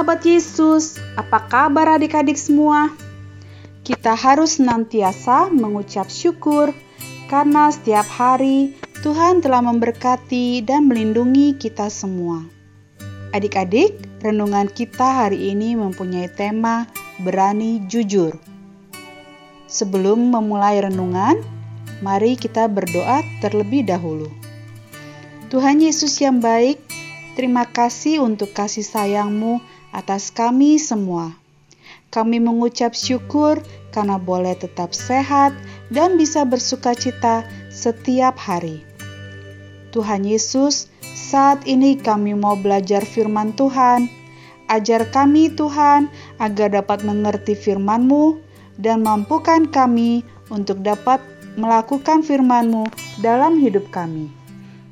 Sahabat Yesus, apa kabar adik-adik semua? Kita harus senantiasa mengucap syukur karena setiap hari Tuhan telah memberkati dan melindungi kita semua. Adik-adik, renungan kita hari ini mempunyai tema berani jujur. Sebelum memulai renungan, mari kita berdoa terlebih dahulu. Tuhan Yesus yang baik, Terima kasih untuk kasih sayangmu atas kami semua. Kami mengucap syukur karena boleh tetap sehat dan bisa bersuka cita setiap hari. Tuhan Yesus, saat ini kami mau belajar firman Tuhan. Ajar kami Tuhan agar dapat mengerti firman-Mu dan mampukan kami untuk dapat melakukan firman-Mu dalam hidup kami.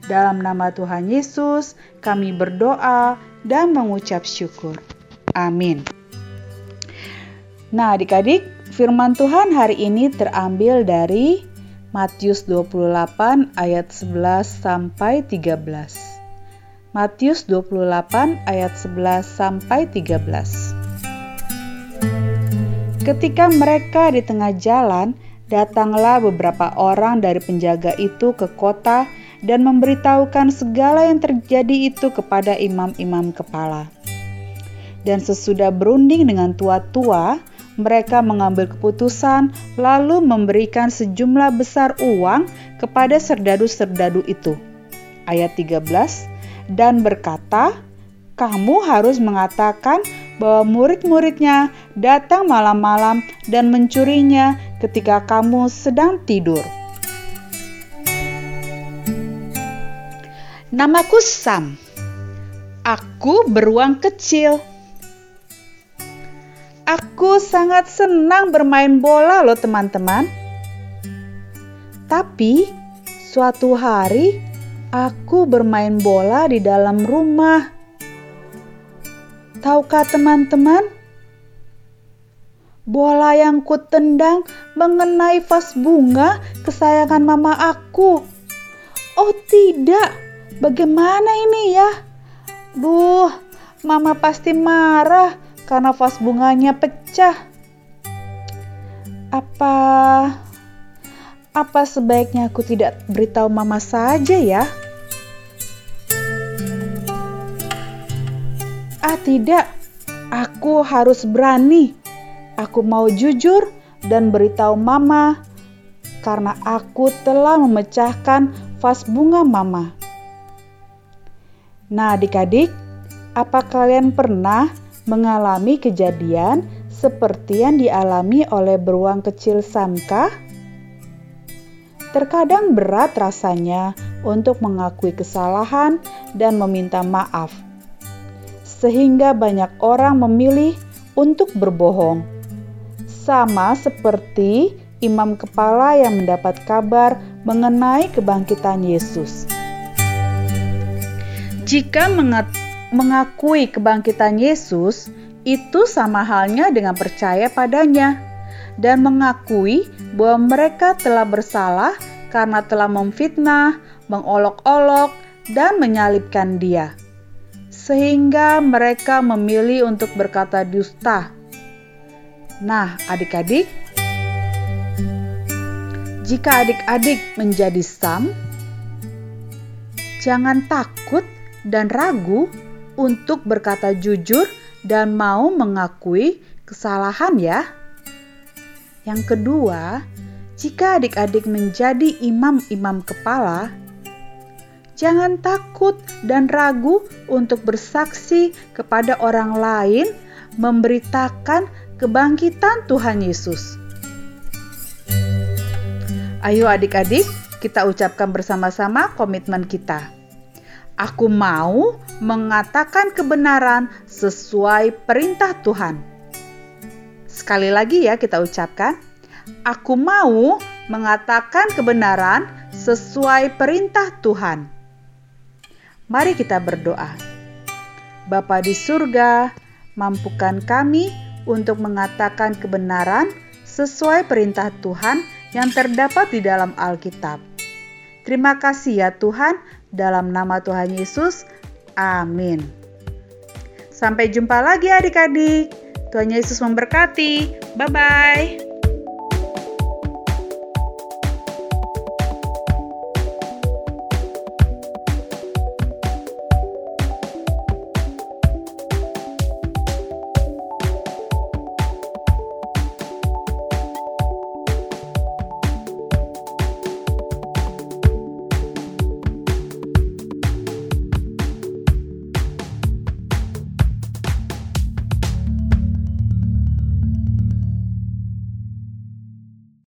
Dalam nama Tuhan Yesus, kami berdoa dan mengucap syukur. Amin. Nah, adik-adik, firman Tuhan hari ini terambil dari Matius 28 ayat 11 sampai 13. Matius 28 ayat 11 sampai 13. Ketika mereka di tengah jalan, datanglah beberapa orang dari penjaga itu ke kota dan memberitahukan segala yang terjadi itu kepada imam-imam kepala. Dan sesudah berunding dengan tua-tua, mereka mengambil keputusan lalu memberikan sejumlah besar uang kepada serdadu-serdadu itu. Ayat 13 dan berkata, "Kamu harus mengatakan bahwa murid-muridnya datang malam-malam dan mencurinya ketika kamu sedang tidur." Namaku Sam. Aku beruang kecil. Aku sangat senang bermain bola loh teman-teman. Tapi suatu hari aku bermain bola di dalam rumah. Tahukah teman-teman? Bola yang kutendang mengenai vas bunga kesayangan mama aku. Oh tidak, Bagaimana ini ya? Duh, mama pasti marah karena vas bunganya pecah. Apa apa sebaiknya aku tidak beritahu mama saja ya? Ah, tidak. Aku harus berani. Aku mau jujur dan beritahu mama karena aku telah memecahkan vas bunga mama. Nah, adik-adik, apa kalian pernah mengalami kejadian seperti yang dialami oleh beruang kecil Samka? Terkadang berat rasanya untuk mengakui kesalahan dan meminta maaf, sehingga banyak orang memilih untuk berbohong, sama seperti imam kepala yang mendapat kabar mengenai kebangkitan Yesus. Jika mengakui kebangkitan Yesus, itu sama halnya dengan percaya padanya dan mengakui bahwa mereka telah bersalah karena telah memfitnah, mengolok-olok, dan menyalibkan Dia, sehingga mereka memilih untuk berkata dusta. Nah, adik-adik, jika adik-adik menjadi Sam, jangan takut dan ragu untuk berkata jujur dan mau mengakui kesalahan ya. Yang kedua, jika adik-adik menjadi imam-imam kepala, jangan takut dan ragu untuk bersaksi kepada orang lain memberitakan kebangkitan Tuhan Yesus. Ayo adik-adik, kita ucapkan bersama-sama komitmen kita. Aku mau mengatakan kebenaran sesuai perintah Tuhan. Sekali lagi ya kita ucapkan, aku mau mengatakan kebenaran sesuai perintah Tuhan. Mari kita berdoa. Bapa di surga, mampukan kami untuk mengatakan kebenaran sesuai perintah Tuhan yang terdapat di dalam Alkitab. Terima kasih ya Tuhan dalam nama Tuhan Yesus, amin. Sampai jumpa lagi adik-adik. Tuhan Yesus memberkati. Bye-bye.